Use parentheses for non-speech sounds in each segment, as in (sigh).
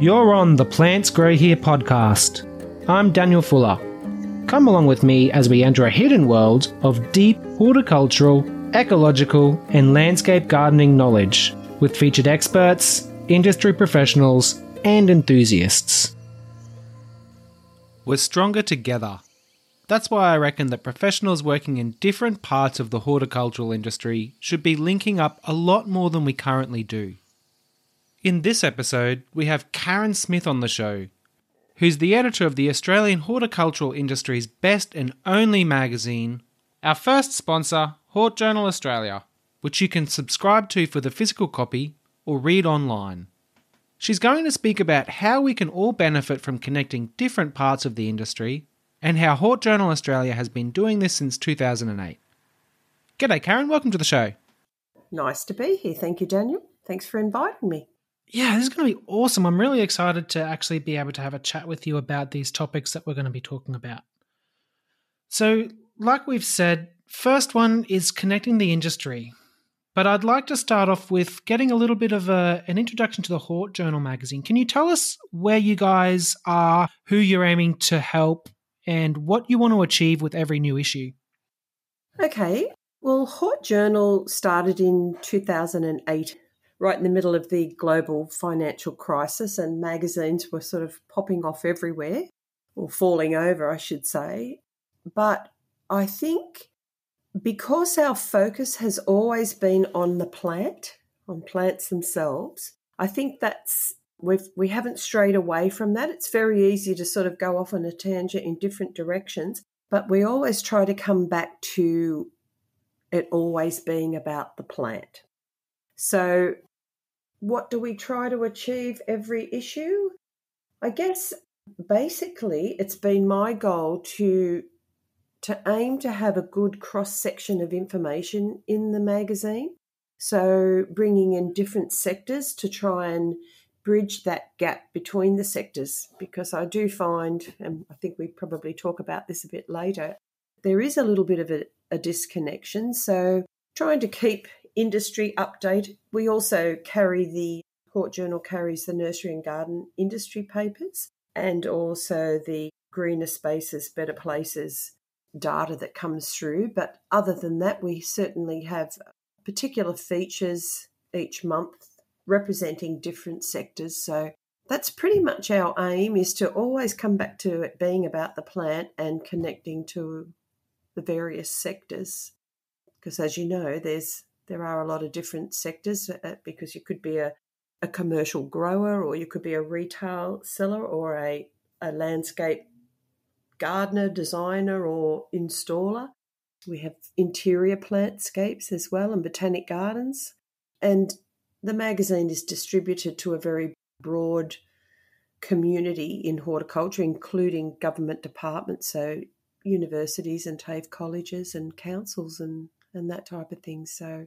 You're on the Plants Grow Here podcast. I'm Daniel Fuller. Come along with me as we enter a hidden world of deep horticultural, ecological, and landscape gardening knowledge with featured experts, industry professionals, and enthusiasts. We're stronger together. That's why I reckon that professionals working in different parts of the horticultural industry should be linking up a lot more than we currently do. In this episode, we have Karen Smith on the show, who's the editor of the Australian horticultural industry's best and only magazine, our first sponsor, Hort Journal Australia, which you can subscribe to for the physical copy or read online. She's going to speak about how we can all benefit from connecting different parts of the industry and how Hort Journal Australia has been doing this since 2008. G'day, Karen. Welcome to the show. Nice to be here. Thank you, Daniel. Thanks for inviting me. Yeah, this is going to be awesome. I'm really excited to actually be able to have a chat with you about these topics that we're going to be talking about. So, like we've said, first one is connecting the industry. But I'd like to start off with getting a little bit of a, an introduction to the Hort Journal magazine. Can you tell us where you guys are, who you're aiming to help, and what you want to achieve with every new issue? Okay. Well, Hort Journal started in 2008, right in the middle of the global financial crisis, and magazines were sort of popping off everywhere, or falling over, I should say. But I think because our focus has always been on the plant, on plants themselves, I think that's we've we haven't strayed away from that. It's very easy to sort of go off on a tangent in different directions, but we always try to come back to it always being about the plant. So what do we try to achieve every issue? I guess basically it's been my goal to to aim to have a good cross section of information in the magazine. So, bringing in different sectors to try and bridge that gap between the sectors, because I do find, and I think we probably talk about this a bit later, there is a little bit of a, a disconnection. So, trying to keep industry update. We also carry the Hort Journal carries the nursery and garden industry papers and also the greener spaces, better places data that comes through. But other than that, we certainly have particular features each month representing different sectors. So that's pretty much our aim is to always come back to it being about the plant and connecting to the various sectors. Because as you know, there's there are a lot of different sectors uh, because you could be a, a commercial grower or you could be a retail seller or a, a landscape gardener, designer, or installer. We have interior plantscapes as well and botanic gardens. And the magazine is distributed to a very broad community in horticulture, including government departments, so universities and TAFE colleges and councils and, and that type of thing. So,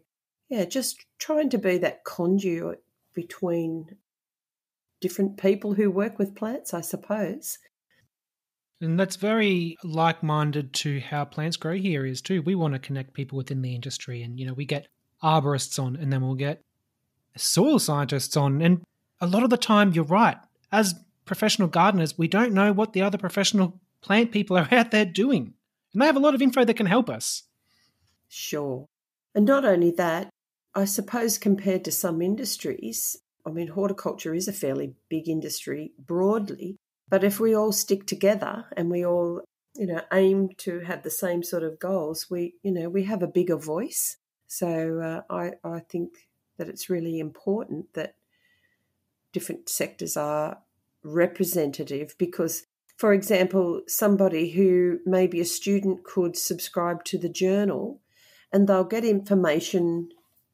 yeah, just trying to be that conduit between different people who work with plants, I suppose, and that's very like minded to how Plants Grow Here is too. We want to connect people within the industry. And, you know, we get arborists on and then we'll get soil scientists on. And a lot of the time, you're right. As professional gardeners, we don't know what the other professional plant people are (laughs) out there doing. And they have a lot of info that can help us. Sure. And not only that, I suppose compared to some industries, I mean, horticulture is a fairly big industry broadly, but if we all stick together and we all, you know, aim to have the same sort of goals, we, you know, we have a bigger voice. So uh, I, I think that it's really important that different sectors are representative because, for example, somebody who may be a student could subscribe to the journal and they'll get information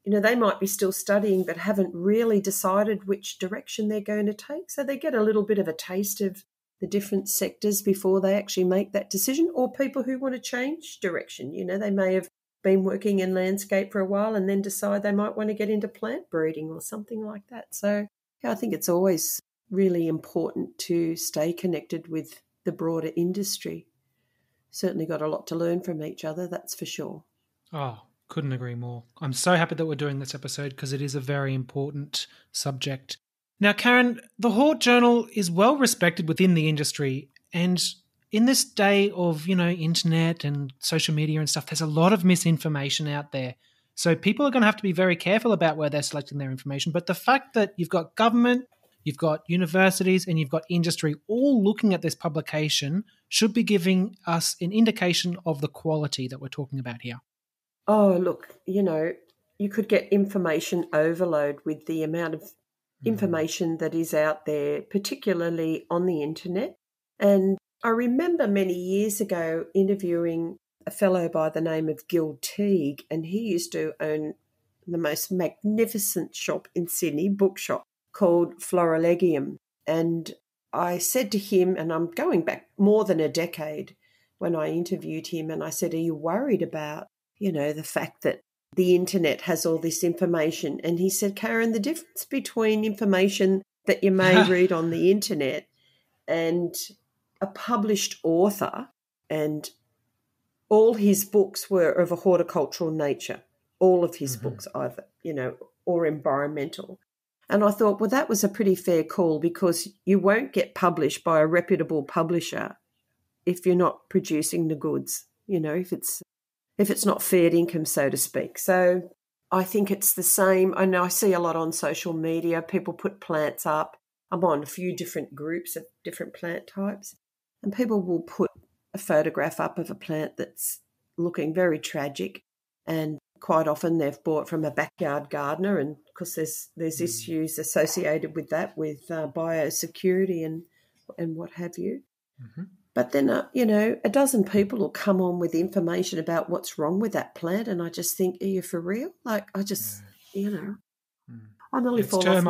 you know, they might be still studying but haven't really decided which direction they're going to take. So they get a little bit of a taste of the different sectors before they actually make that decision, or people who want to change direction. You know, they may have been working in landscape for a while and then decide they might want to get into plant breeding or something like that. So, yeah, I think it's always really important to stay connected with the broader industry. Certainly got a lot to learn from each other, that's for sure. Oh, couldn't agree more. I'm so happy that we're doing this episode because it is a very important subject. Now, Karen, the Hort Journal is well respected within the industry, and in this day of you know internet and social media and stuff, there's a lot of misinformation out there. So people are going to have to be very careful about where they're selecting their information. But the fact that you've got government, you've got universities, and you've got industry all looking at this publication should be giving us an indication of the quality that we're talking about here. Oh, look, you know, you could get information overload with the amount of mm-hmm. information that is out there, particularly on the internet. And I remember many years ago interviewing a fellow by the name of Gil Teague, and he used to own the most magnificent shop in Sydney, bookshop called Florilegium. And I said to him, and I'm going back more than a decade when I interviewed him, and I said, Are you worried about, you know, the fact that the internet has all this information? And he said, Karen, the difference between information that you may (laughs) read on the internet and a published author, and all his books were of a horticultural nature. All of his mm-hmm. books, either, you know, or environmental. And I thought, well, that was a pretty fair call because you won't get published by a reputable publisher if you're not producing the goods, you know, if it's if it's not fair income, so to speak. So I think it's the same. I know I see a lot on social media. People put plants up. I'm on a few different groups of different plant types, and people will put a photograph up of a plant that's looking very tragic and quite often they've bought from a backyard gardener, and because there's there's mm. issues associated with that, with uh, biosecurity and and what have you. Mm-hmm. But then, uh, you know, a dozen people will come on with information about what's wrong with that plant, and I just think, are you for real? Like, I just, yeah. you know, mm. I nearly it's fall termites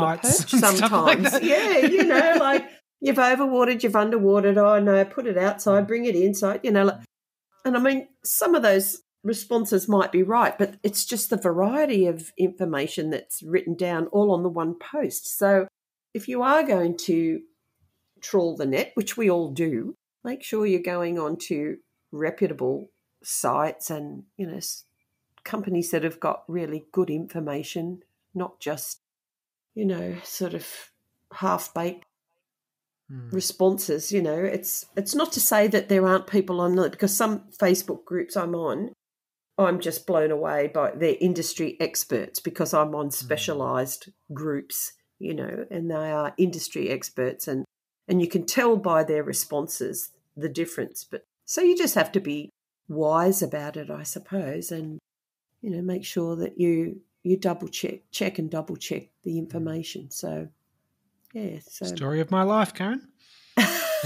off my perch (laughs) sometimes. Like yeah, you know, (laughs) like you've overwatered, you've underwatered. Oh no, put it outside, bring it inside. You know, like, and I mean, some of those responses might be right, but it's just the variety of information that's written down all on the one post. So if you are going to trawl the net, which we all do, make sure you're going on to reputable sites and, you know, companies that have got really good information, not just, you know, sort of half baked hmm. responses you know it's it's not to say that there aren't people on it because some facebook groups i'm on I'm just blown away by their industry experts because I'm on mm. specialized groups, you know, and they are industry experts and and you can tell by their responses the difference. But so you just have to be wise about it, I suppose, and you know, make sure that you you double check, check and double check the mm. information. So yeah, so story of my life, Karen. (laughs)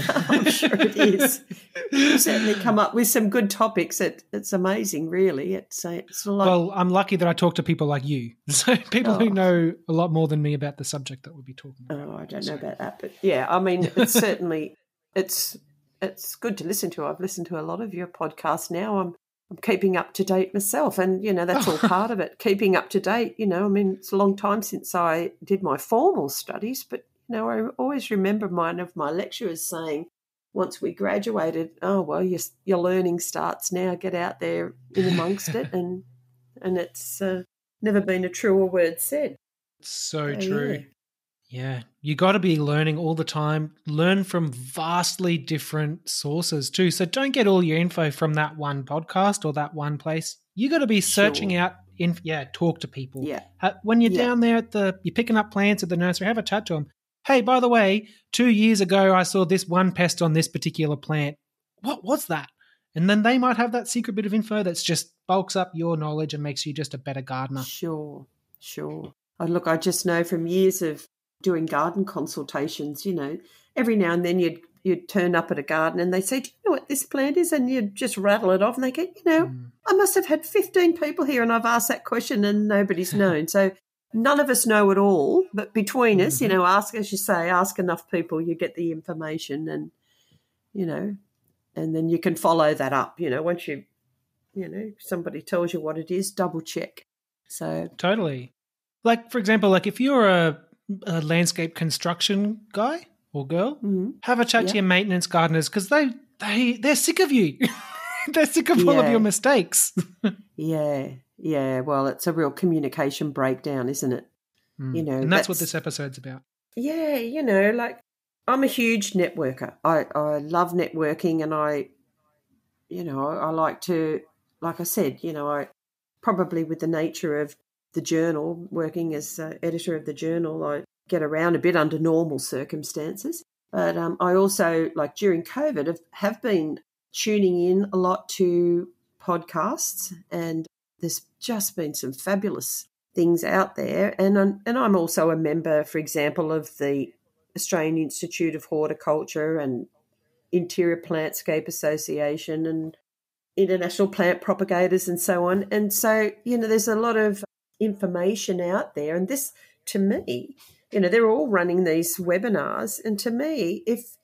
I'm sure it is. you certainly come up with some good topics. It, it's amazing, really. It's, it's a lot. Well, I'm lucky that I talk to people like you, (laughs) so people oh. who know a lot more than me about the subject that we'll be talking about. Oh, I don't know about that, but yeah, I mean, it's (laughs) certainly it's it's good to listen to. I've listened to a lot of your podcasts now. I'm I'm keeping up to date myself, and you know that's all (laughs) part of it. Keeping up to date, you know. I mean, it's a long time since I did my formal studies, but you know, I always remember one of my lecturers saying, once we graduated, oh well, your your learning starts now. Get out there in amongst it, (laughs) and and it's uh, never been a truer word said. So true. Yeah, yeah. you got to be learning all the time. Learn from vastly different sources too. So don't get all your info from that one podcast or that one place. You got to be searching sure. out. In, yeah, talk to people. Yeah. When you're yeah. down there at the, you're picking up plants at the nursery. Have a chat to them hey, by the way, two years ago I saw this one pest on this particular plant. What was that? And then they might have that secret bit of info that's just bulks up your knowledge and makes you just a better gardener. Sure, sure. Oh, look, I just know from years of doing garden consultations, you know, every now and then you'd you'd turn up at a garden and they say, Do you know what this plant is? And you'd just rattle it off and they go, you know, mm. I must have had 15 people here and I've asked that question and nobody's (laughs) known. So none of us know it all, but between us, you mm-hmm. know, ask as you say, ask enough people, you get the information, and you know, and then you can follow that up. You know, once you, you know, somebody tells you what it is, double check. So totally, like for example, like if you're a, a landscape construction guy or girl, mm-hmm. have a chat to your maintenance gardeners because they they they're sick of you. (laughs) they're sick of yeah. all of your mistakes. (laughs) yeah, yeah, well, it's a real communication breakdown, isn't it? Mm. You know, and that's, that's, what this episode's about. Yeah, you know, like I'm a huge networker. I, I love networking and I, you know, I like to, like I said, you know, I probably with the nature of the journal, working as uh, editor of the journal, I get around a bit under normal circumstances. But um, I also, like during COVID, have, have been tuning in a lot to podcasts, and there's just been some fabulous things out there. And I'm, and I'm also a member, for example, of the Australian Institute of Horticulture and Interior Plantscape Association and International Plant Propagators and so on. And so, you know, there's a lot of information out there. And this, to me, you know, they're all running these webinars. And to me, if,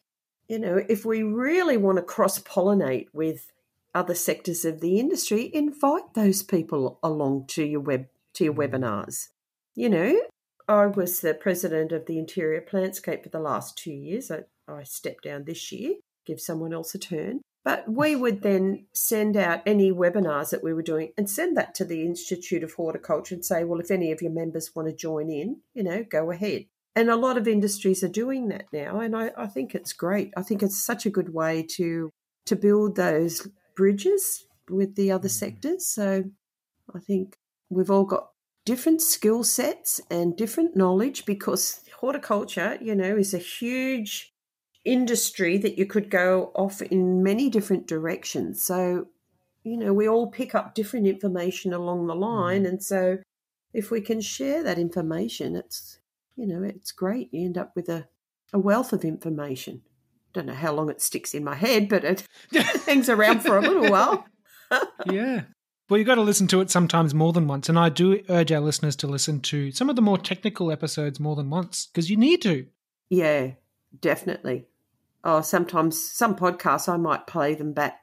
you know, if we really want to cross pollinate with other sectors of the industry, invite those people along to your web to your mm. webinars. You know, I was the president of the Interior Plantscape for the last two years. I, I stepped down this year, give someone else a turn. But we would then send out any webinars that we were doing and send that to the Institute of Horticulture and say, well, if any of your members want to join in, you know, go ahead. And a lot of industries are doing that now. And I, I think it's great. I think it's such a good way to to build those bridges with the other mm. sectors. So I think we've all got different skill sets and different knowledge because horticulture, you know, is a huge industry that you could go off in many different directions. So, you know, we all pick up different information along the line. Mm. And so if we can share that information, it's, you know, it's great. You end up with a, a wealth of information. Don't know how long it sticks in my head, but it (laughs) hangs around for a little while. (laughs) yeah. Well, you've got to listen to it sometimes more than once. And I do urge our listeners to listen to some of the more technical episodes more than once because you need to. Yeah, definitely. Oh, sometimes some podcasts I might play them back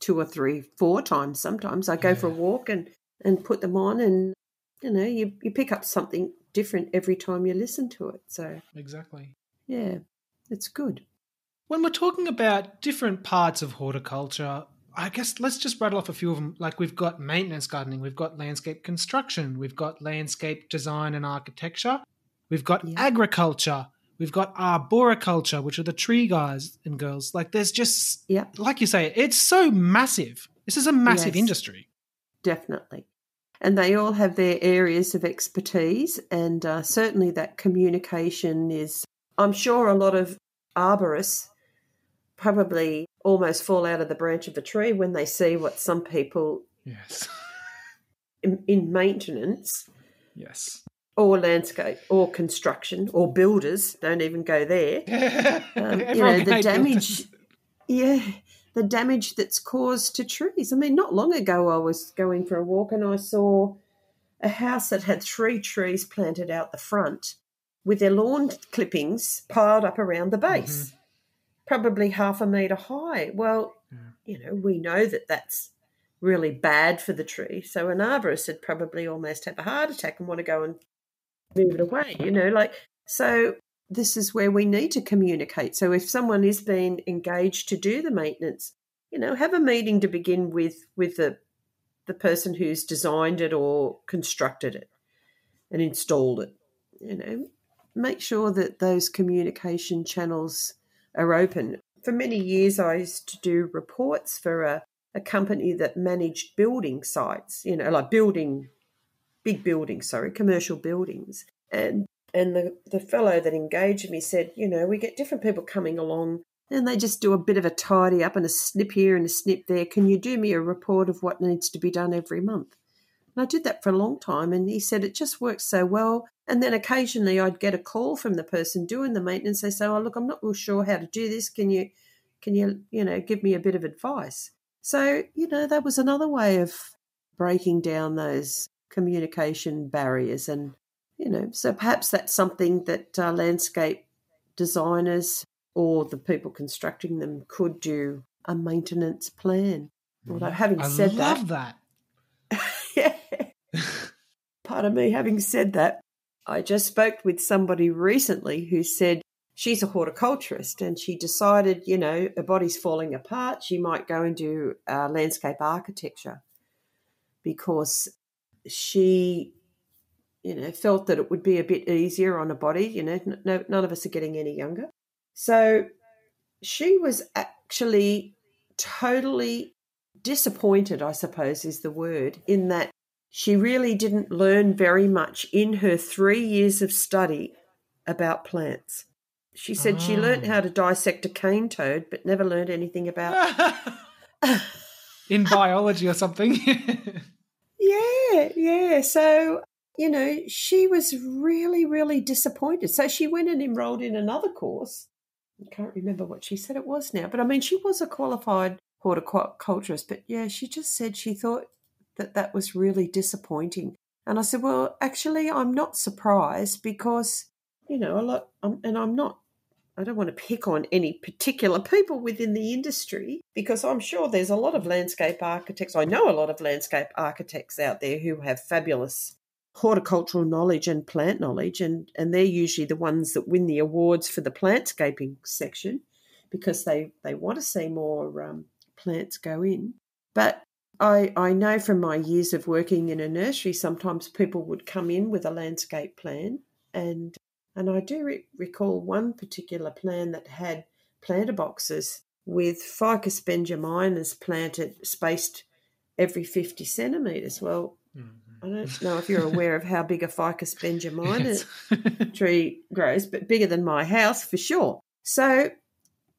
two or three, four times. Sometimes I go yeah. for a walk and, and put them on, and you know, you, you pick up something different every time you listen to it. So, exactly. Yeah, it's good. When we're talking about different parts of horticulture, I guess let's just rattle off a few of them. Like we've got maintenance gardening, we've got landscape construction, we've got landscape design and architecture, we've got yeah. agriculture, we've got arboriculture, which are the tree guys and girls. Like there's just, yeah. like you say, it's so massive. This is a massive yes, industry. Definitely. And they all have their areas of expertise, and uh, certainly that communication is. I'm sure a lot of arborists probably almost fall out of the branch of a tree when they see what some people yes (laughs) in, in maintenance yes or landscape or construction or builders don't even go there (laughs) um, you know the damage yeah the damage that's caused to trees i mean not long ago i was going for a walk and i saw a house that had three trees planted out the front with their lawn clippings piled up around the base mm-hmm probably half a metre high. Well, yeah. you know, we know that that's really bad for the tree. So an arborist would probably almost have a heart attack and want to go and move it away, you know, like, so this is where we need to communicate. So if someone is being engaged to do the maintenance, you know, have a meeting to begin with with the the person who's designed it or constructed it and installed it. You know, make sure that those communication channels are open. For many years, I used to do reports for a, a company that managed building sites, you know, like building, big buildings, sorry, commercial buildings. And and the, the fellow that engaged me said, you know, we get different people coming along and they just do a bit of a tidy up and a snip here and a snip there. Can you do me a report of what needs to be done every month? And I did that for a long time. And he said it just works so well. And then occasionally I'd get a call from the person doing the maintenance. They say, "Oh, look, I'm not real sure how to do this. Can you, can you, you know, give me a bit of advice?" So you know, that was another way of breaking down those communication barriers, and you know, so perhaps that's something that uh, landscape designers or the people constructing them could do a maintenance plan. Although having I said love that, that (laughs) yeah. Pardon me, having said that, I just spoke with somebody recently who said she's a horticulturist and she decided, you know, her body's falling apart. She might go and do uh, landscape architecture because she you know, felt that it would be a bit easier on a body. You know, no, none of us are getting any younger. So she was actually totally disappointed, I suppose is the word, in that she really didn't learn very much in her three years of study about plants. She said oh. she learned how to dissect a cane toad, but never learned anything about. (laughs) (laughs) in biology or something. (laughs) yeah, yeah. So, you know, she was really, really disappointed. So she went and enrolled in another course. I can't remember what she said it was now, but I mean, she was a qualified horticulturist, but yeah, she just said she thought that that was really disappointing. And I said, well, actually, I'm not surprised because, you know, a lot, um, and I'm not I don't want to pick on any particular people within the industry because I'm sure there's a lot of landscape architects. I know a lot of landscape architects out there who have fabulous horticultural knowledge and plant knowledge, and, and they're usually the ones that win the awards for the plantscaping section because they, they want to see more um, plants go in. But I, I know from my years of working in a nursery, sometimes people would come in with a landscape plan and and I do re- recall one particular plan that had planter boxes with Ficus benjaminas planted, spaced every 50 centimetres. Well, mm-hmm. I don't know if you're aware of how big a Ficus benjamina (laughs) (laughs) tree grows, but bigger than my house for sure. So,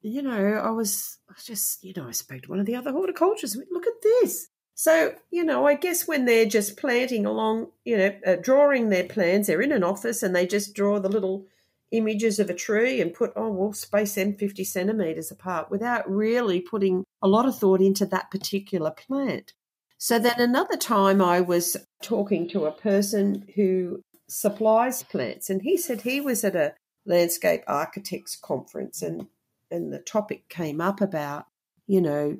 you know, I was, I just, you know, I spoke to one of the other horticulturists. Look at this. So, you know, I guess when they're just planting along, you know, uh, drawing their plans, they're in an office and they just draw the little images of a tree and put, oh, we'll space them 50 centimetres apart without really putting a lot of thought into that particular plant. So then another time I was talking to a person who supplies plants and he said he was at a landscape architects conference and and the topic came up about you know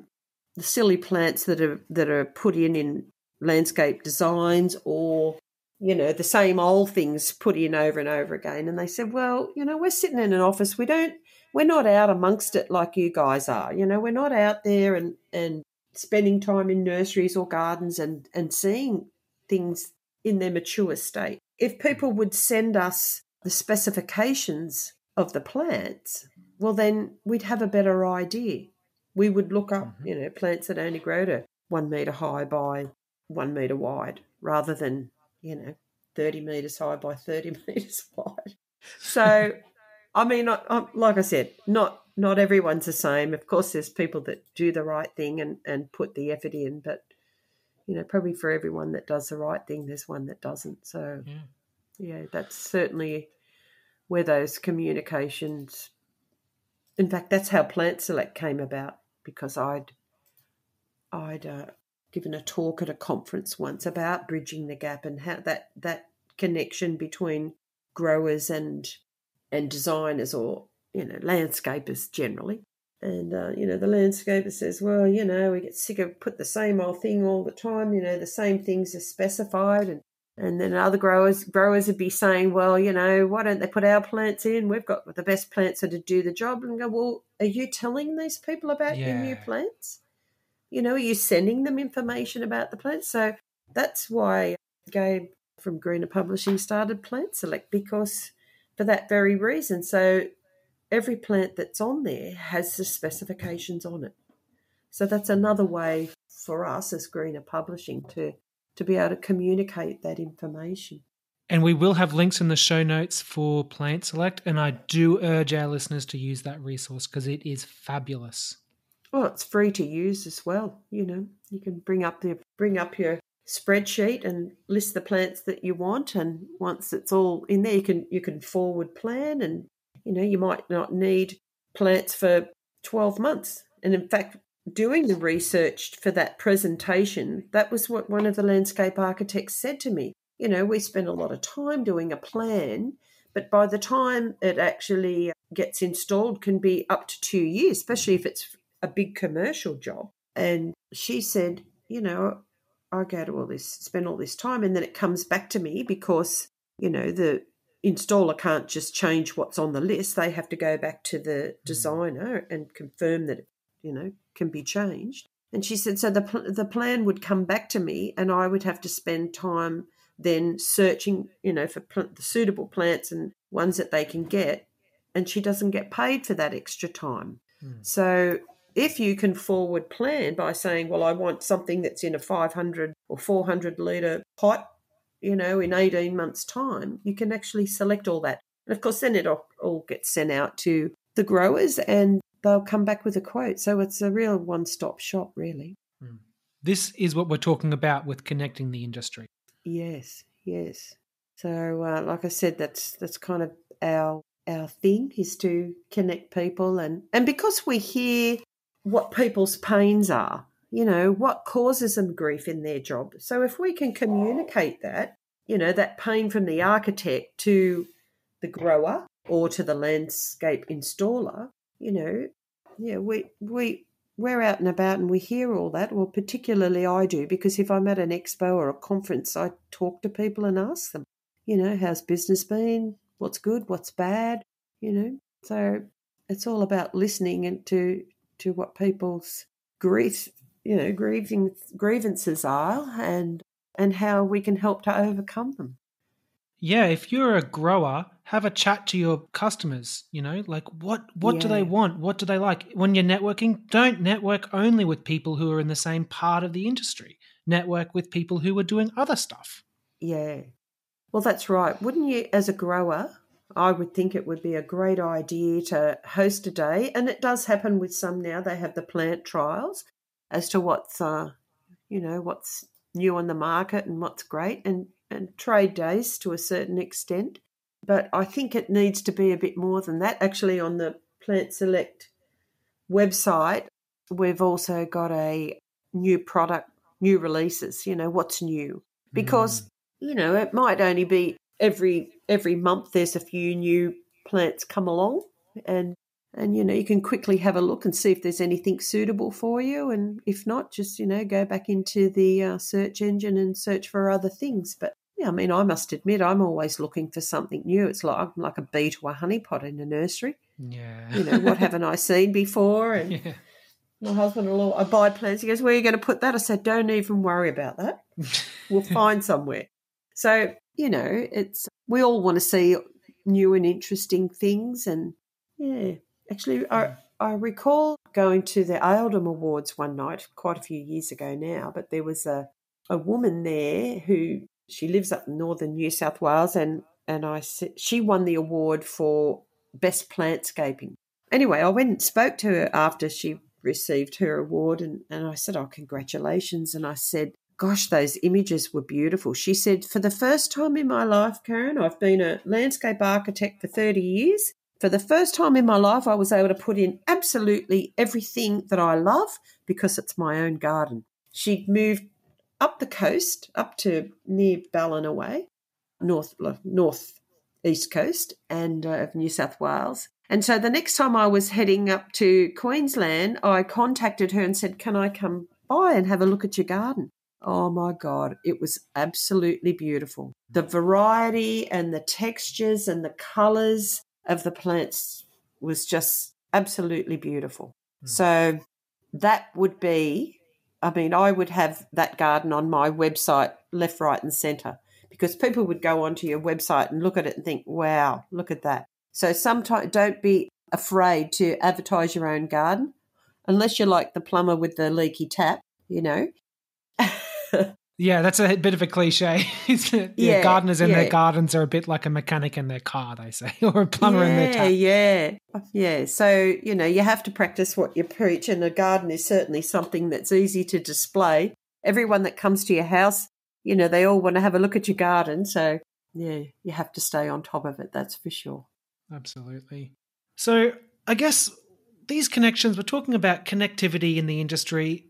the silly plants that are that are put in in landscape designs or you know the same old things put in over and over again. And they said well you know we're sitting in an office. We don't we're not out amongst it like you guys are. You know we're not out there and and spending time in nurseries or gardens and and seeing things in their mature state. If people would send us the specifications of the plants well then we'd have a better idea we would look up, mm-hmm. you know, plants that only grow to one metre high by one metre wide rather than, you know, 30 metres high by 30 (laughs) metres wide. So, I mean, I, I, like I said, not not everyone's the same. Of course, there's people that do the right thing and, and put the effort in, but, you know, probably for everyone that does the right thing, there's one that doesn't. So, yeah, yeah that's certainly where those communications in fact, that's how Plant Select came about because I'd I'd uh, given a talk at a conference once about bridging the gap and how that that connection between growers and and designers or you know landscapers generally. And uh, you know the landscaper says, well, you know, we get sick of put the same old thing all the time. You know, the same things are specified, and and then other growers growers would be saying, well, you know, why don't they put our plants in? We've got the best plants to do the job. And go, well, are you telling these people about yeah. your new plants? You know, are you sending them information about the plants? So that's why Gabe from Greener Publishing started Plant Select because for that very reason. So every plant that's on there has the specifications on it. So that's another way for us as Greener Publishing to to be able to communicate that information. And we will have links in the show notes for Plant Select, and I do urge our listeners to use that resource because it is fabulous. Well, it's free to use as well. You know, you can bring up the bring up your spreadsheet and list the plants that you want, and once it's all in there, you can you can forward plan, and you know you might not need plants for twelve months. And in fact, doing the research for that presentation, that was what one of the landscape architects said to me. You know, we spend a lot of time doing a plan, but by the time it actually gets installed can be up to 2 years, especially if it's a big commercial job. And she said, you know, I go to all this, spend all this time, and then it comes back to me because, you know, the installer can't just change what's on the list. They have to go back to the mm. designer and confirm that, you know, can be changed. And she said, so the, the plan would come back to me and I would have to spend time then searching, you know, for pl- the suitable plants and ones that they can get, and she doesn't get paid for that extra time. Mm. So if you can forward plan by saying, well, I want something that's in a 500 or 400 litre pot, you know, in 18 months' time, you can actually select all that. And of course, then it all, all gets sent out to the growers and they'll come back with a quote. So it's a real one stop shop, really. Mm. This is what we're talking about with connecting the industry. Yes, yes. So, uh, like I said, that's that's kind of our our thing is to connect people, and and because we hear what people's pains are, you know, what causes them grief in their job. So, if we can communicate that, you know, that pain from the architect to the grower or to the landscape installer, you know, yeah, we we we're out and about and we hear all that. Well, particularly I do because if I'm at an expo or a conference, I talk to people and ask them, you know, how's business been? What's good? What's bad? You know, so it's all about listening and to to what people's grief, you know, grieving grievances are and and how we can help to overcome them. Yeah, if you're a grower, have a chat to your customers, you know, like what what yeah. do they want? What do they like? When you're networking, don't network only with people who are in the same part of the industry. Network with people who are doing other stuff. Yeah. Well, that's right. Wouldn't you as a grower, I would think it would be a great idea to host a day, and it does happen with some now. They have the plant trials as to what's, uh, you know, what's new on the market and what's great, and and trade days to a certain extent. But I think it needs to be a bit more than that. Actually, on the Plant Select website, we've also got a new product, new releases, you know, what's new. Because, mm. you know, it might only be every every month there's a few new plants come along and and you know you can quickly have a look and see if there's anything suitable for you and if not just you know go back into the uh, search engine and search for other things but yeah i mean i must admit i'm always looking for something new. It's like i'm like a bee to a honeypot in a nursery. Yeah. You know what (laughs) haven't i seen before? And yeah. my husband will i buy plants. He goes where are you going to put that? I said don't even worry about that. (laughs) We'll find somewhere. So you know it's we all want to see new and interesting things. And yeah Actually, I, hmm. I recall going to the AILDM Awards one night, quite a few years ago now, but there was a, a woman there who she lives up in northern New South Wales, and, and I she won the award for best plantscaping. Anyway, I went and spoke to her after she received her award, and, and I said, Oh, congratulations. And I said, Gosh, those images were beautiful. She said, For the first time in my life, Karen, I've been a landscape architect for 30 years, for the first time in my life, I was able to put in absolutely everything that I love because it's my own garden. She'd moved up the coast, up to near Ballina Way, north north east coast, and uh, of New South Wales. And so the next time I was heading up to Queensland, I contacted her and said, "Can I come by and have a look at your garden?" Oh my God, it was absolutely beautiful. The variety and the textures and the colours of the plants was just absolutely beautiful. Mm. So that would be, I mean, I would have that garden on my website left, right, and centre because people would go onto your website and look at it and think, wow, look at that. So sometimes don't be afraid to advertise your own garden unless you're like the plumber with the leaky tap, you know. (laughs) Yeah, that's a bit of a cliche. (laughs) yeah, yeah, gardeners in yeah. their gardens are a bit like a mechanic in their car, they say, (laughs) or a plumber yeah, in their tap. Yeah, yeah. So you know, you have to practice what you preach, and a garden is certainly something that's easy to display. Everyone that comes to your house, you know, they all want to have a look at your garden. So yeah, you have to stay on top of it. That's for sure. Absolutely. So I guess these connections. We're talking about connectivity in the industry.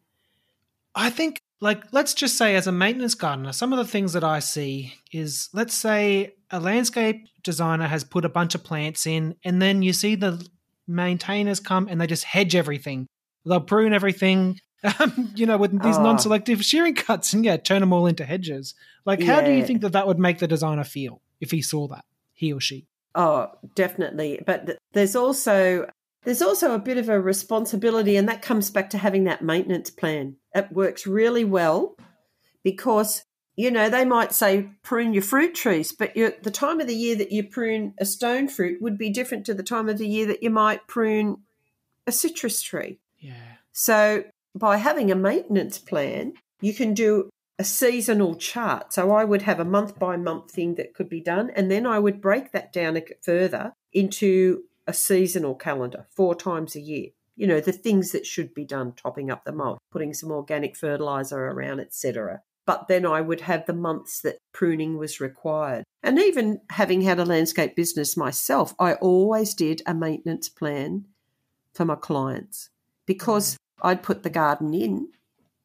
I think like let's just say as a maintenance gardener some of the things that i see is let's say a landscape designer has put a bunch of plants in and then you see the maintainers come and they just hedge everything they'll prune everything (laughs) um, you know with these oh. non-selective shearing cuts and yeah turn them all into hedges like how yeah. do you think that that would make the designer feel if he saw that he or she oh definitely but th- there's also there's also a bit of a responsibility, and that comes back to having that maintenance plan. It works really well because you know, they might say prune your fruit trees, but the time of the year that you prune a stone fruit would be different to the time of the year that you might prune a citrus tree. Yeah. So by having a maintenance plan, you can do a seasonal chart. So I would have a month by month thing that could be done, and then I would break that down further into a seasonal calendar four times a year. You know, the things that should be done, topping up the mulch, putting some organic fertilizer around, etc but then I would have the months that pruning was required. And even having had a landscape business myself, I always did a maintenance plan for my clients because mm. I'd put the garden in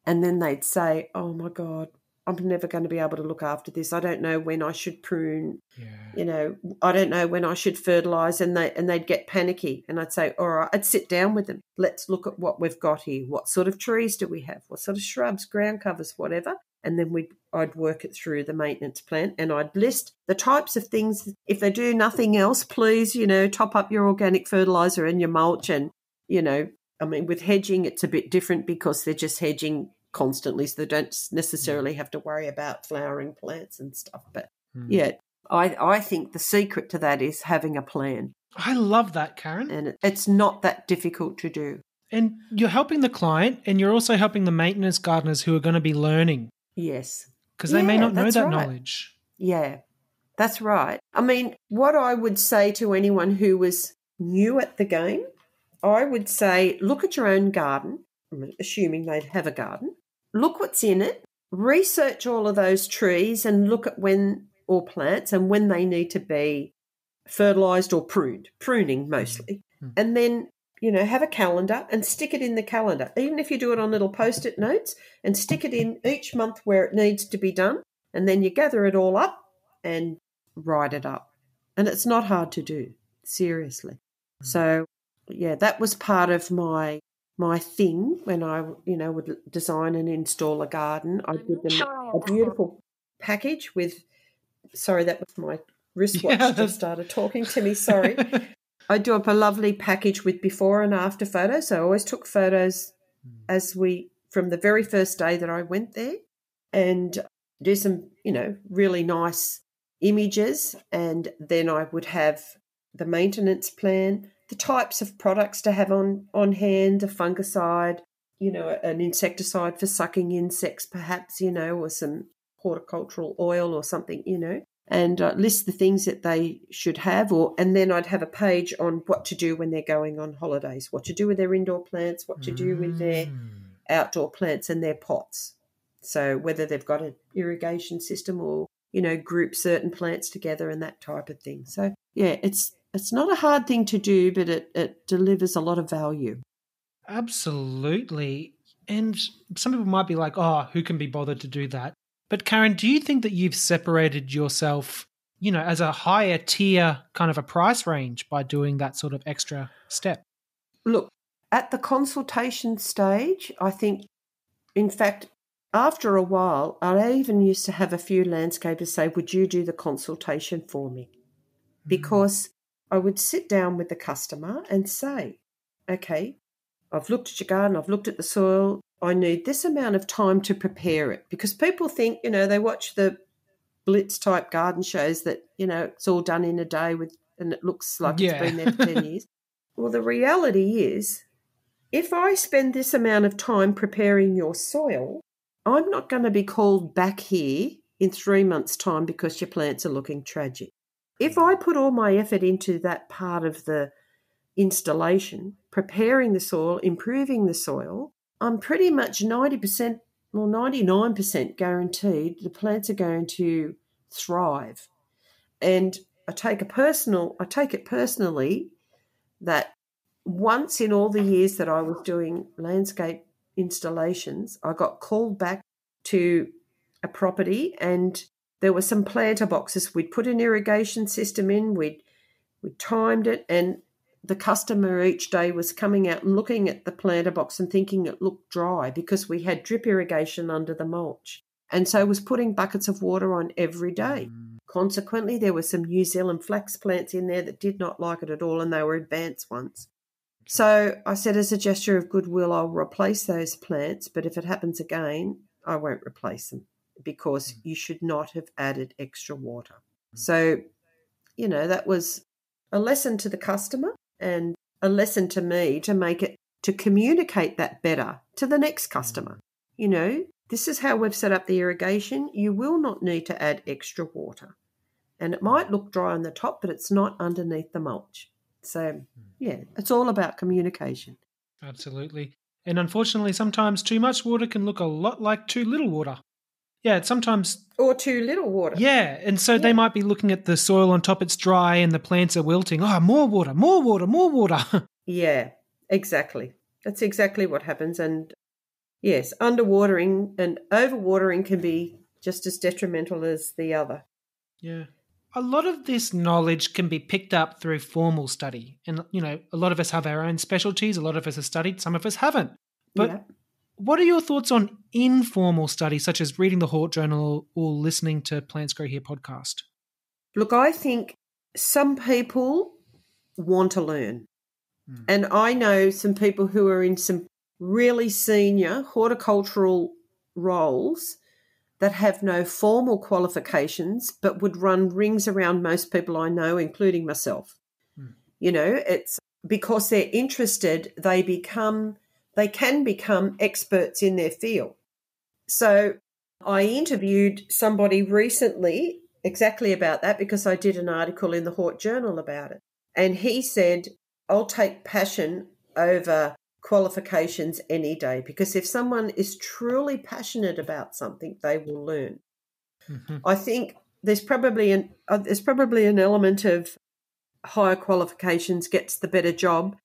and then they'd say, Oh my God, I'm never going to be able to look after this. I don't know when I should prune. Yeah. You know, I don't know when I should fertilize and they and they'd get panicky and I'd say, "All right, I'd sit down with them. Let's look at what we've got here. What sort of trees do we have? What sort of shrubs, ground covers, whatever?" and then we'd I'd work it through the maintenance plan and I'd list the types of things if they do nothing else please you know top up your organic fertilizer and your mulch and you know I mean with hedging it's a bit different because they're just hedging constantly so they don't necessarily have to worry about flowering plants and stuff but mm. yeah I I think the secret to that is having a plan I love that Karen and it's not that difficult to do and you're helping the client and you're also helping the maintenance gardeners who are going to be learning Yes. Because they yeah, may not know that right. knowledge. Yeah, that's right. I mean, what I would say to anyone who was new at the game, I would say look at your own garden, assuming they'd have a garden, look what's in it, research all of those trees and look at when, or plants, and when they need to be fertilized or pruned, pruning mostly. Mm-hmm. And then you know, have a calendar and stick it in the calendar. Even if you do it on little post it notes and stick it in each month where it needs to be done. And then you gather it all up and write it up. And it's not hard to do, seriously. Mm. So, yeah, that was part of my my thing when I, you know, would design and install a garden. I did them a beautiful package with. Sorry, that was my wristwatch yeah. just started talking to me. (laughs) Sorry. I do up a lovely package with before and after photos. So I always took photos mm. as we from the very first day that I went there and do some, you know, really nice images. And then I would have the maintenance plan, the types of products to have on, on hand, a fungicide, you know, an insecticide for sucking insects, perhaps, you know, or some horticultural oil or something, you know and uh, list the things that they should have or and then I'd have a page on what to do when they're going on holidays what to do with their indoor plants what to do with their mm. outdoor plants and their pots so whether they've got an irrigation system or you know group certain plants together and that type of thing so yeah it's it's not a hard thing to do but it, it delivers a lot of value absolutely and some people might be like oh who can be bothered to do that but Karen, do you think that you've separated yourself, you know, as a higher tier kind of a price range by doing that sort of extra step? Look, at the consultation stage, I think, in fact, after a while, I even used to have a few landscapers say, Would you do the consultation for me? Mm. Because I would sit down with the customer and say, Okay, I've looked at your garden, I've looked at the soil, I need this amount of time to prepare it because people think, you know, they watch the blitz type garden shows that, you know, it's all done in a day with and it looks like yeah. it's been there for 10 (laughs) years. Well, the reality is if I spend this amount of time preparing your soil, I'm not going to be called back here in three months' time because your plants are looking tragic. If I put all my effort into that part of the installation, preparing the soil, improving the soil, I'm pretty much 90% or 99% guaranteed the plants are going to thrive. And I take a personal I take it personally that once in all the years that I was doing landscape installations, I got called back to a property and there were some planter boxes. We'd put an irrigation system in, we'd we timed it and the customer each day was coming out and looking at the planter box and thinking it looked dry because we had drip irrigation under the mulch. And so was putting buckets of water on every day. Mm. Consequently, there were some New Zealand flax plants in there that did not like it at all, and they were advanced ones. So I said, as a gesture of goodwill, I'll replace those plants, but if it happens again, I won't replace them. Because mm. you should not have added extra water. Mm. So, you know, that was a lesson to the customer and a lesson to me to make it to communicate that better to the next mm. customer. You know, this is how we've set up the irrigation. You will not need to add extra water. And it might look dry on the top, but it's not underneath the mulch. So, yeah, it's all about communication. Absolutely. And unfortunately, sometimes too much water can look a lot like too little water. Yeah, it's sometimes. Or too little water. Yeah, and so they might be looking at the soil on top, it's dry and the plants are wilting. Oh, more water, more water, more water. (laughs) yeah, exactly. That's exactly what happens. And yes, underwatering and overwatering can be just as detrimental as the other. Yeah. A lot of this knowledge can be picked up through formal study. And, you know, a lot of us have our own specialties. A lot of us have studied, some of us haven't. But Yeah. What are your thoughts on informal study, such as reading the Hort Journal or listening to Plants Grow Here podcast? Look, I think some people want to learn. Mm. And I know some people who are in some really senior horticultural roles that have no formal qualifications but would run rings around most people I know, including myself. Mm. You know, it's because they're interested, they become, they can become experts in their field. So I interviewed somebody recently exactly about that because I did an article in the Hort Journal about it. And he said, I'll take passion over qualifications any day because if someone is truly passionate about something, they will learn. Mhm. I think there's probably an uh, there's probably an element of higher qualifications gets the better job,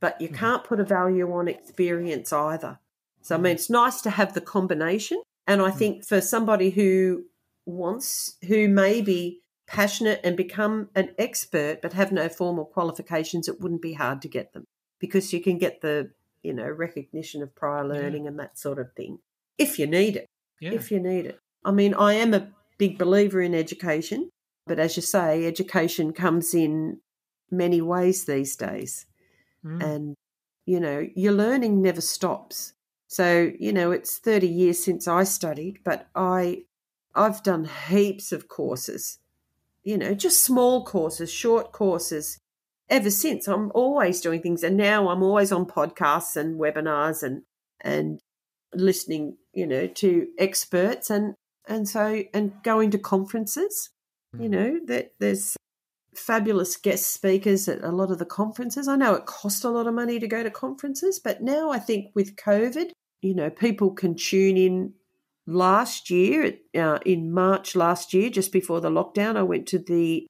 but you mm-hmm. can't put a value on experience either. So I mean, mm-hmm. it's nice to have the combination, and I mm-hmm. think for somebody who wants who may be passionate and become an expert but have no formal qualifications, it wouldn't be hard to get them because you can get the you know recognition of prior learning and that sort of thing if you need it Yeah. if you need it. I mean, I am a big believer in education, but as you say, education comes in many ways these days. Mm. And, you know, your learning never stops. So, you know, it's 30 years since I studied, but I I've done heaps of courses. You know, just small courses, short courses ever since. I'm always doing things and now I'm always on podcasts and webinars and and listening, you know, to experts and and so and going to conferences. You know, that there's fabulous guest speakers at a lot of the conferences. I know it cost a lot of money to go to conferences, but now I think with COVID, you know, people can tune in. Last year, uh, in March last year, just before the lockdown, I went to the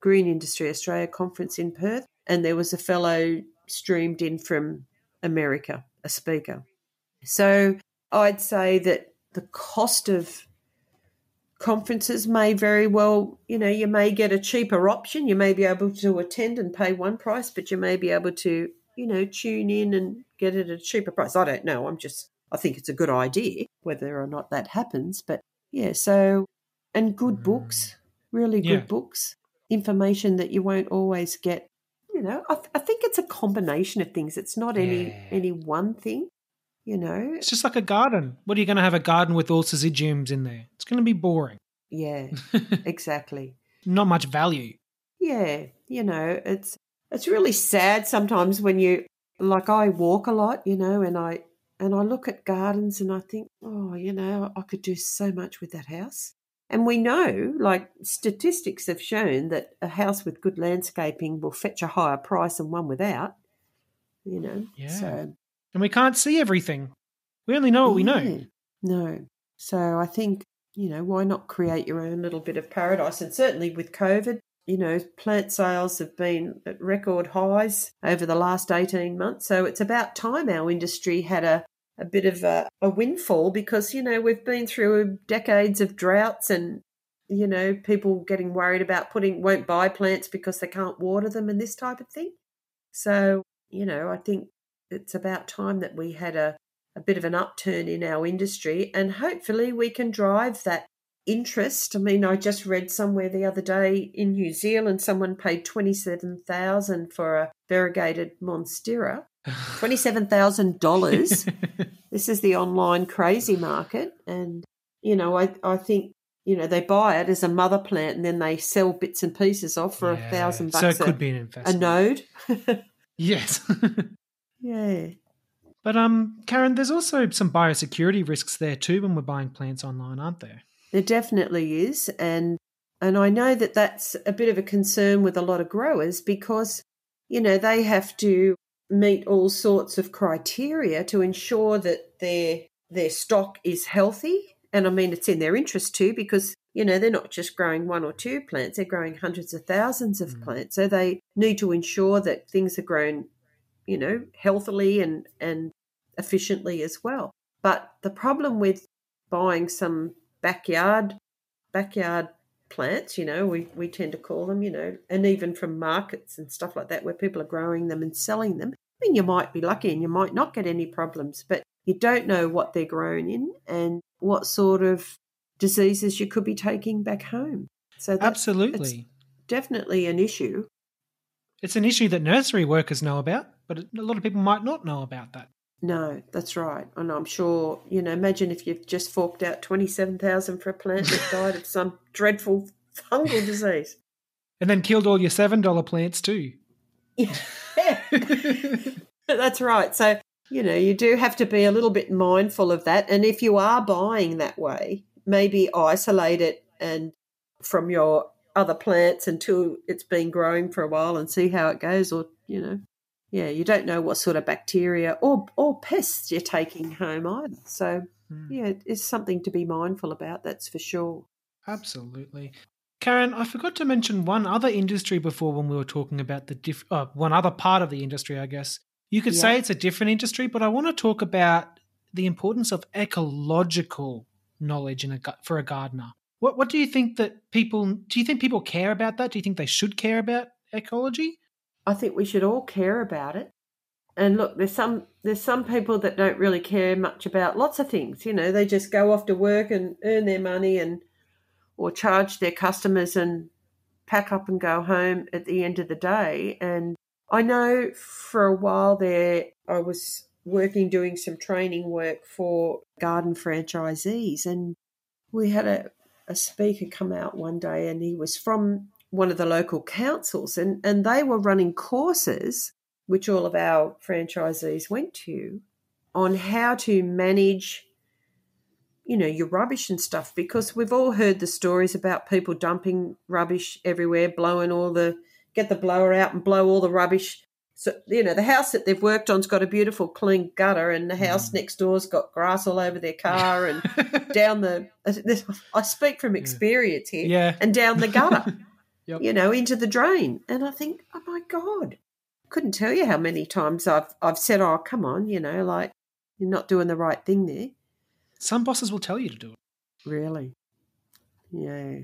Green Industry Australia conference in Perth, and there was a fellow streamed in from America, a speaker. So I'd say that the cost of conferences may very well, you know, you may get a cheaper option. You may be able to attend and pay one price, but you may be able to, you know, tune in and get it at a cheaper price. I don't know. I'm just, I think it's a good idea, whether or not that happens. But yeah, so, and good mm. books, really good Yeah. books, information that you won't always get. You know, I, th- I think it's a combination of things. It's not any Yeah. any one thing. You know, It's just like a garden. What are you going to have a garden with all syzygiums in there? It's going to be boring. yeah, (laughs) exactly. Not much value. Yeah, you know, it's it's really sad sometimes when you like I walk a lot, you know, and I and I look at gardens and I think, oh, you know, I could do so much with that house. And we know, like statistics have shown that a house with good landscaping will fetch a higher price than one without. You know, Yeah. so And we can't see everything. We only know what we know. Mm, no. So I think, you know, why not create your own little bit of paradise? And certainly with COVID, you know, plant sales have been at record highs over the last 18 months. So it's about time our industry had a, a bit of a, a windfall because, you know, we've been through decades of droughts and, you know, people getting worried about putting, won't buy plants because they can't water them and this type of thing. So, you know, I think it's about time that we had a, a bit of an upturn in our industry and hopefully we can drive that interest. I mean, I just read somewhere the other day in New Zealand someone paid 27,000 for a variegated monstera. (laughs) $27,000. (laughs) this is the online crazy market and you know, I, I think, you know, they buy it as a mother plant and then they sell bits and pieces off for Yeah. a thousand So bucks it could a, be an investment. a node. (laughs) Yes. Yeah. but um, Karen, there's also some biosecurity risks there too when we're buying plants online, aren't there? There definitely is, and and I know that that's a bit of a concern with a lot of growers because you know they have to meet all sorts of criteria to ensure that their their stock is healthy, and I mean it's in their interest too because you know they're not just growing one or two plants; they're growing hundreds of thousands of Mm. plants, so they need to ensure that things are grown, you know, healthily and and efficiently as well. But the problem with buying some backyard backyard plants, you know, we, we tend to call them, you know, and even from markets and stuff like that where people are growing them and selling them. I mean, you might be lucky and you might not get any problems, but you don't know what they're grown in and what sort of diseases you could be taking back home. So that's Absolutely. definitely an issue. It's an issue that nursery workers know about, but a lot of people might not know about that. No, that's right. And I'm sure, you know, imagine if you've just forked out 27,000 for a plant that died of some (laughs) dreadful fungal disease. And then killed all your $7 plants too. Yeah. (laughs) That's right. So, you know, you do have to be a little bit mindful of that. And if you are buying that way, maybe isolate it and from your other plants until it's been growing for a while and see how it goes or, you know, yeah, you don't know what sort of bacteria or or pests you're taking home either. So, Hmm. yeah, it's something to be mindful about, that's for sure. Absolutely. Karen, I forgot to mention one other industry before when we were talking about the diff- uh, one other part of the industry, I guess. You could say it's a different industry, but I want to talk about the importance of ecological knowledge in a for a gardener. What what do you think that people do you think people care about that? Do you think they should care about ecology? I think we should all care about it. And look, there's some there's some people that don't really care much about lots of things. You know, they just go off to work and earn their money and or charge their customers and pack up and go home at the end of the day. And I know for a while there I was working doing some training work for garden franchisees and we had a, a speaker come out one day and he was from one of the local councils and, and they were running courses which all of our franchisees went to on how to manage you know your rubbish and stuff because we've all heard the stories about people dumping rubbish everywhere blowing all the get the blower out and blow all the rubbish so you know the house that they've worked on's got a beautiful clean gutter and the house Mm. next door's got grass all over their (laughs) car and down the (laughs) i speak from experience here yeah. and down the gutter (laughs) Yep. you know, into the drain. And I think, oh my God, couldn't tell you how many times I've I've said, oh come on, you know, like you're not doing the right thing there. Some bosses will tell you to do it. Really, yeah.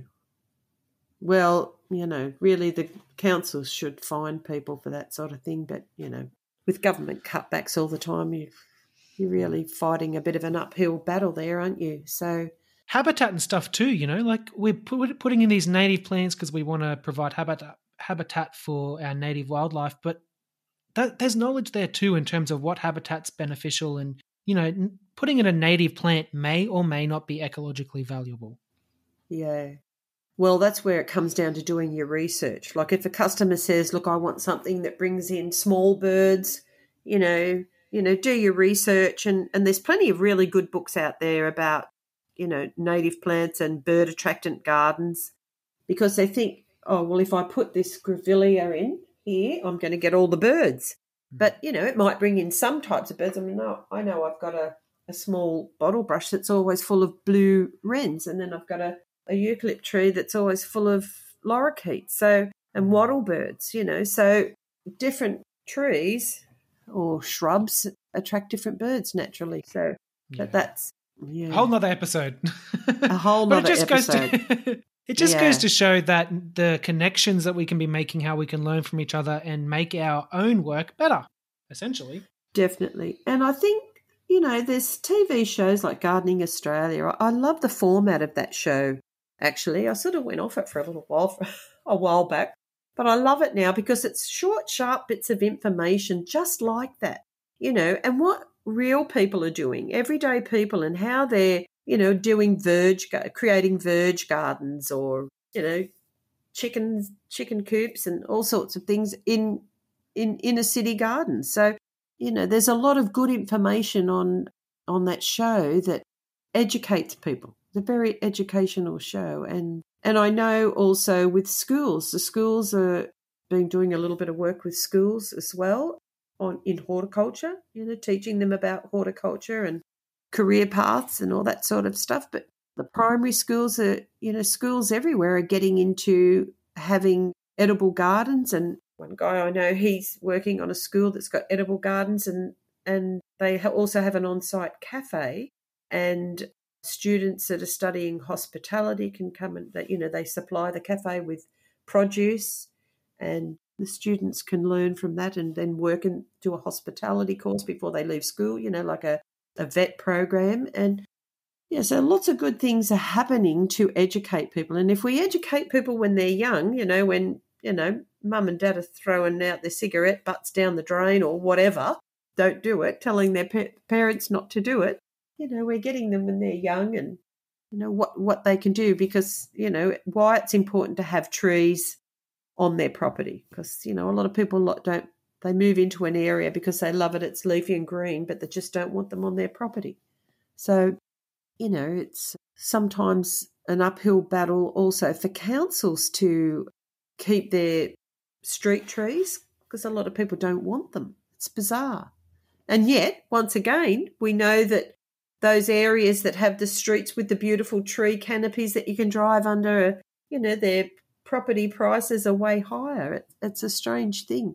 Well, you know, really, the councils should fine people for that sort of thing. But you know, with government cutbacks all the time, you you're really fighting a bit of an uphill battle there, aren't you? So habitat and stuff too. You know, like we're put, putting in these native plants because we want to provide habitat habitat for our native wildlife, but that, there's knowledge there too in terms of what habitat's beneficial, and you know, putting in a native plant may or may not be ecologically valuable. Yeah. Well, that's where it comes down to doing your research. Like if a customer says, "Look, I want something that brings in small birds," you know, you know, do your research and and there's plenty of really good books out there about, you know, native plants and bird attractant gardens because they think, "Oh, well, if I put this grevillea in here, I'm going to get all the birds." Hmm. But, you know, it might bring in some types of birds. I mean, no, I know I've got a a small bottle brush that's always full of blue wrens, and then I've got a, a eucalypt tree that's always full of lorikeets, so and hmm. wattle birds, you know. So different trees or shrubs attract different birds naturally. So Yeah. that, that's yeah, a whole nother episode. A whole (laughs) it nother goes to (laughs) it just Yeah. goes to show that the connections that we can be making, how we can learn from each other and make our own work better. Essentially, Definitely. And I think, you know, there's TV shows like Gardening Australia. I I love the format of that show, actually. I sort of went off it for a little while, (laughs) a while back, but I love it now because it's short, sharp bits of information just like that, you know, and what real people are doing, everyday people, and how they're you know, doing verge, creating verge gardens or, you know, chickens, chicken coops and all sorts of things in, in inner city gardens. So, you know, there's a lot of good information on, on that show that educates people. It's a very educational show. And, and I know also with schools, the schools are been doing a little bit of work with schools as well on in horticulture, you know, teaching them about horticulture and career paths and all that sort of stuff. But the primary schools are, you know, schools everywhere are getting into having edible gardens. And one guy I know, he's working on a school that's got edible gardens, and and they also have an on-site cafe. And students that are studying hospitality can come and that you know they supply the cafe with produce and the students can learn from that and then work and do a hospitality course before they leave school you know like a a vet program. And yeah, so lots of good things are happening to educate people. And if we educate people when they're young, you know, when, you know, mum and dad are throwing out their cigarette butts down the drain or whatever, don't do it, telling their pa- parents not to do it. You know, we're getting them when they're young and, you know, what, what they can do because, you know, why it's important to have trees on their property because, you know, a lot of people don't they move into an area because they love it, it's leafy and green, but they just don't want them on their property. So, you know, it's sometimes an uphill battle also for councils to keep their street trees because a lot of people don't want them. It's bizarre. And yet, once again, we know that those areas that have the streets with the beautiful tree canopies that you can drive under, you know, their property prices are way higher. it's a strange thing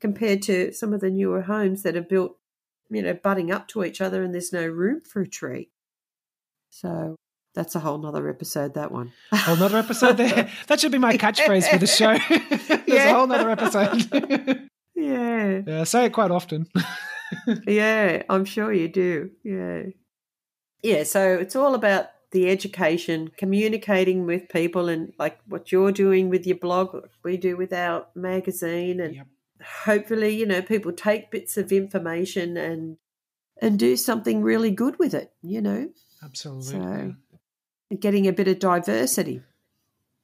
compared to some of the newer homes that are built, you know, butting up to each other and there's no room for a tree. So that's a whole nother episode, that one. Whole nother episode there. (laughs) That should be my catchphrase for the show. (laughs) There's yeah. a whole nother episode. (laughs) yeah. Yeah, I say it quite often. yeah, I'm sure you do. Yeah. Yeah, so it's all about the education, communicating with people, and like what you're doing with your blog, we do with our magazine, and yep hopefully, you know, people take bits of information and and do something really good with it, you know. Absolutely. So getting a bit of diversity.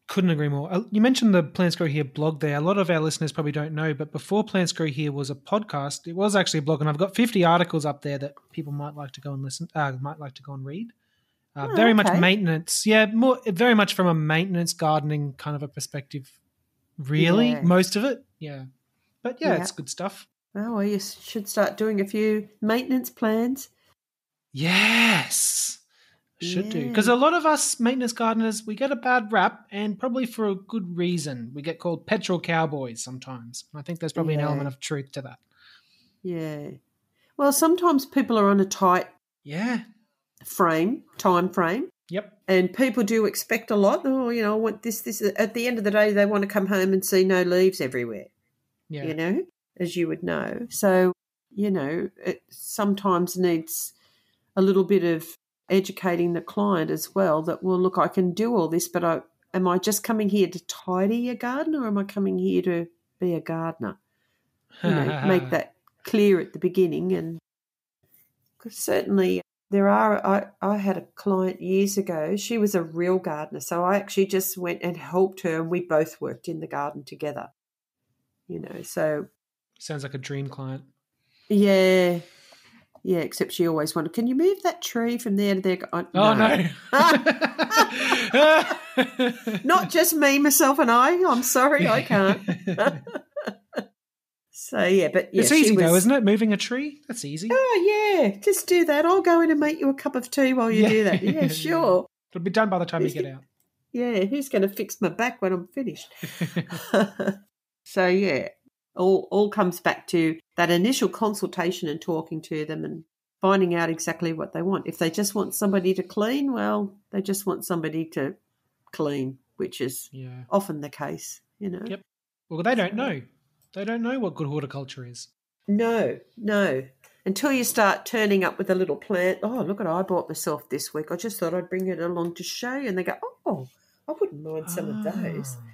Couldn't agree more. Uh, you mentioned the Plants Grow Here blog there. A lot of our listeners probably don't know, but before Plants Grow Here was a podcast, it was actually a blog, and I've got 50 articles up there that people might like to go and listen, uh, might like to go and read. Uh, oh, very okay. much maintenance, yeah, more very much from a maintenance gardening kind of a perspective. Really, yeah. most of it, yeah. But yeah, yeah. it's good stuff. Oh, well, you should start doing a few maintenance plans. Yes. Should yeah. do. Because a lot of us maintenance gardeners, we get a bad rap, and probably for a good reason. We get called petrol cowboys sometimes. I think there's probably an element of truth to that. Yeah. Well, sometimes people are on a tight yeah frame, time frame. Yep. And people do expect a lot. Oh, you know, I want this, this. At the end of the day, they want to come home and see no leaves everywhere yeah. you know, as you would know. So, you know, it sometimes needs a little bit of educating the client as well that, well, look, I can do all this, but I, am I just coming here to tidy a garden or am I coming here to be a gardener? You know, make (laughs) that clear at the beginning. And cause certainly there are, I, I had a client years ago, she was a real gardener. So I actually just went and helped her and we both worked in the garden together you know. So sounds like a dream client. Yeah. Yeah, except she always wanted, can you move that tree from there to there? Oh, oh no. no. (laughs) (laughs) Not just me, myself, and I. I'm sorry, I can't. (laughs) so, yeah, but yeah, It's easy, was, though, isn't it? Moving a tree? That's easy. Oh, yeah. Just do that. I'll go in and make you a cup of tea while you yeah. do that. (laughs) Yeah, sure. It'll be done by the time who's you get out. Yeah, who's going to fix my back when I'm finished? (laughs) (laughs) So yeah, all all comes back to that initial consultation and talking to them and finding out exactly what they want. If they just want somebody to clean, well, they just want somebody to clean, which is yeah. often the case, you know. Yep. Well, they don't know. They don't know what good horticulture is. No, no. Until you start turning up with a little plant. Oh, look at I bought myself this week. I just thought I'd bring it along to show you. And they go, oh, I wouldn't mind some of those. Ah.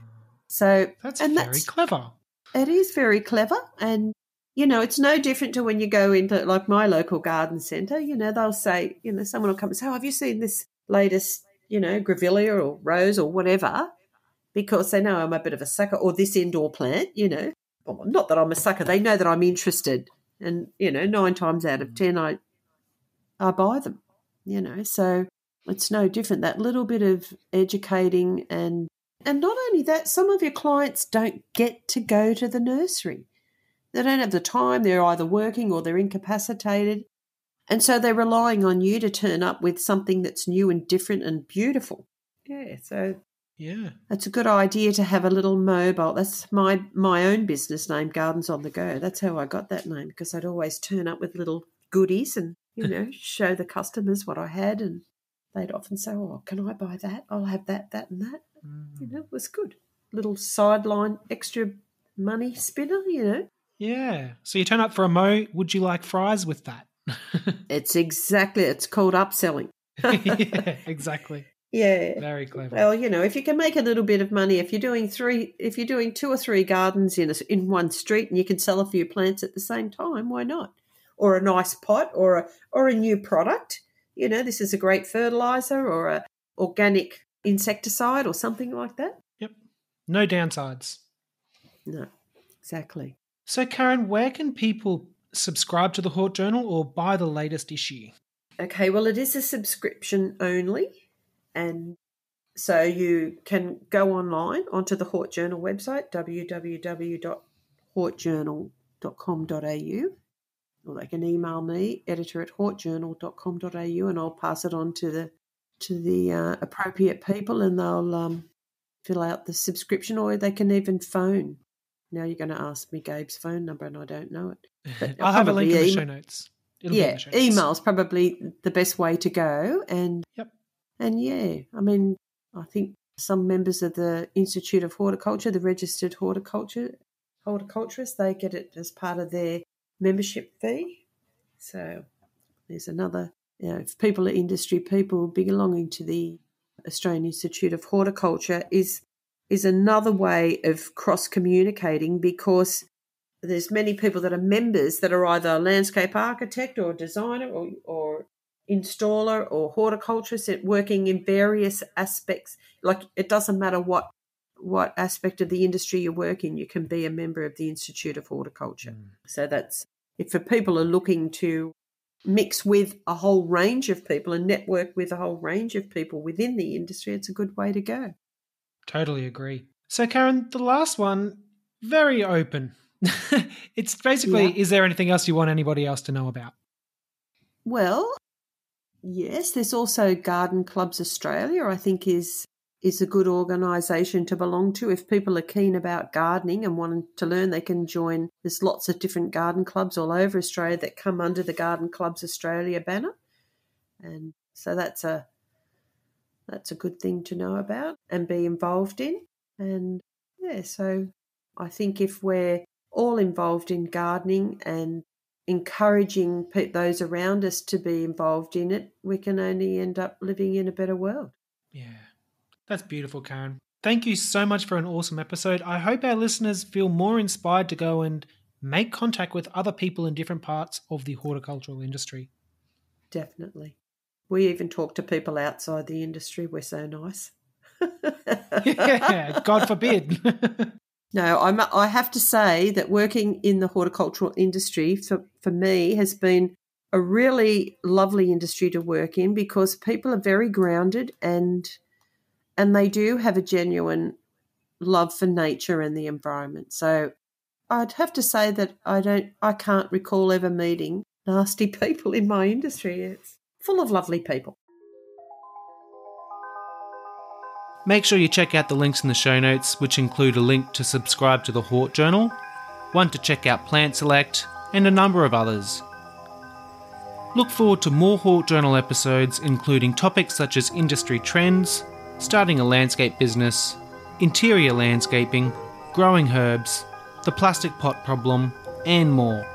So that's and very that's, clever. It is very clever, and you know, it's no different to when you go into like my local garden centre. You know, they'll say, you know, someone will come and say, "Oh, have you seen this latest, you know, grevillea or rose or whatever?" Because they know I'm a bit of a sucker, or this indoor plant. You know, well, not that I'm a sucker. They know that I'm interested, and you know, nine times out of mm. ten, I I buy them. You know, so it's no different. That little bit of educating and and not only that, some of your clients don't get to go to the nursery they don't have the time, they're either working or they're incapacitated. And so they're relying on you to turn up with something that's new and different and beautiful. Yeah, so yeah. That's a good idea to have a little mobile. That's my my own business name, Gardens on the Go. That's how I got that name because I'd always turn up with little goodies and, you (laughs) know, show the customers what I had and they'd often say, "Oh, can I buy that? I'll have that, that and that." Mm. You know, it was good. Little sideline extra money spinner, you know. Yeah. So you turn up for a mo. Would you like fries with that? (laughs) it's exactly. It's called upselling. (laughs) yeah, exactly. Yeah. Very clever. Well, you know, if you can make a little bit of money, if you're doing three, if you're doing two or three gardens in a, in one street, and you can sell a few plants at the same time, why not? Or a nice pot, or a or a new product. You know, this is a great fertilizer, or a organic insecticide, or something like that. Yep. No downsides. No, exactly. So, Karen, where can people subscribe to the Hort Journal or buy the latest issue? Okay, well, it is a subscription only, and so you can go online onto the Hort Journal website, www.hortjournal.com.au, or they can email me, editor at hortjournal.com.au, and I'll pass it on to the to the uh, appropriate people, and they'll um, fill out the subscription, or they can even phone now you're going to ask me Gabe's phone number, and I don't know it. (laughs) I'll have a link in the show notes. It'll yeah, show notes. email's probably the best way to go. And yep. And yeah, I mean, I think some members of the Institute of Horticulture, the registered horticulture horticulturists, they get it as part of their membership fee. So there's another. You know, if people are industry people belonging to the Australian Institute of Horticulture, is is another way of cross communicating because there's many people that are members that are either a landscape architect or designer or, or installer or horticulturist working in various aspects like it doesn't matter what what aspect of the industry you work in you can be a member of the institute of horticulture mm. so that's if for people are looking to mix with a whole range of people and network with a whole range of people within the industry it's a good way to go Totally agree. So, Karen, the last one, very open. (laughs) it's basically yeah. is there anything else you want anybody else to know about? Well, yes, there's also Garden Clubs Australia, I think is is a good organisation to belong to. If people are keen about gardening and wanting to learn, they can join. There's lots of different garden clubs all over Australia that come under the Garden Clubs Australia banner. And so that's a that's a good thing to know about and be involved in. And yeah, so I think if we're all involved in gardening and encouraging those around us to be involved in it, we can only end up living in a better world. Yeah, that's beautiful, Karen. Thank you so much for an awesome episode. I hope our listeners feel more inspired to go and make contact with other people in different parts of the horticultural industry. Definitely. We even talk to people outside the industry. We're so nice. (laughs) (laughs) yeah, God forbid. (laughs) no, I'm, I have to say that working in the horticultural industry for, for me has been a really lovely industry to work in because people are very grounded and and they do have a genuine love for nature and the environment. So I'd have to say that I don't I can't recall ever meeting nasty (laughs) people in my industry. It's full of lovely people. Make sure you check out the links in the show notes, which include a link to subscribe to the Hort Journal, one to check out Plant Select, and a number of others. Look forward to more Hort Journal episodes, including topics such as industry trends, starting a landscape business, interior landscaping, growing herbs, the plastic pot problem, and more.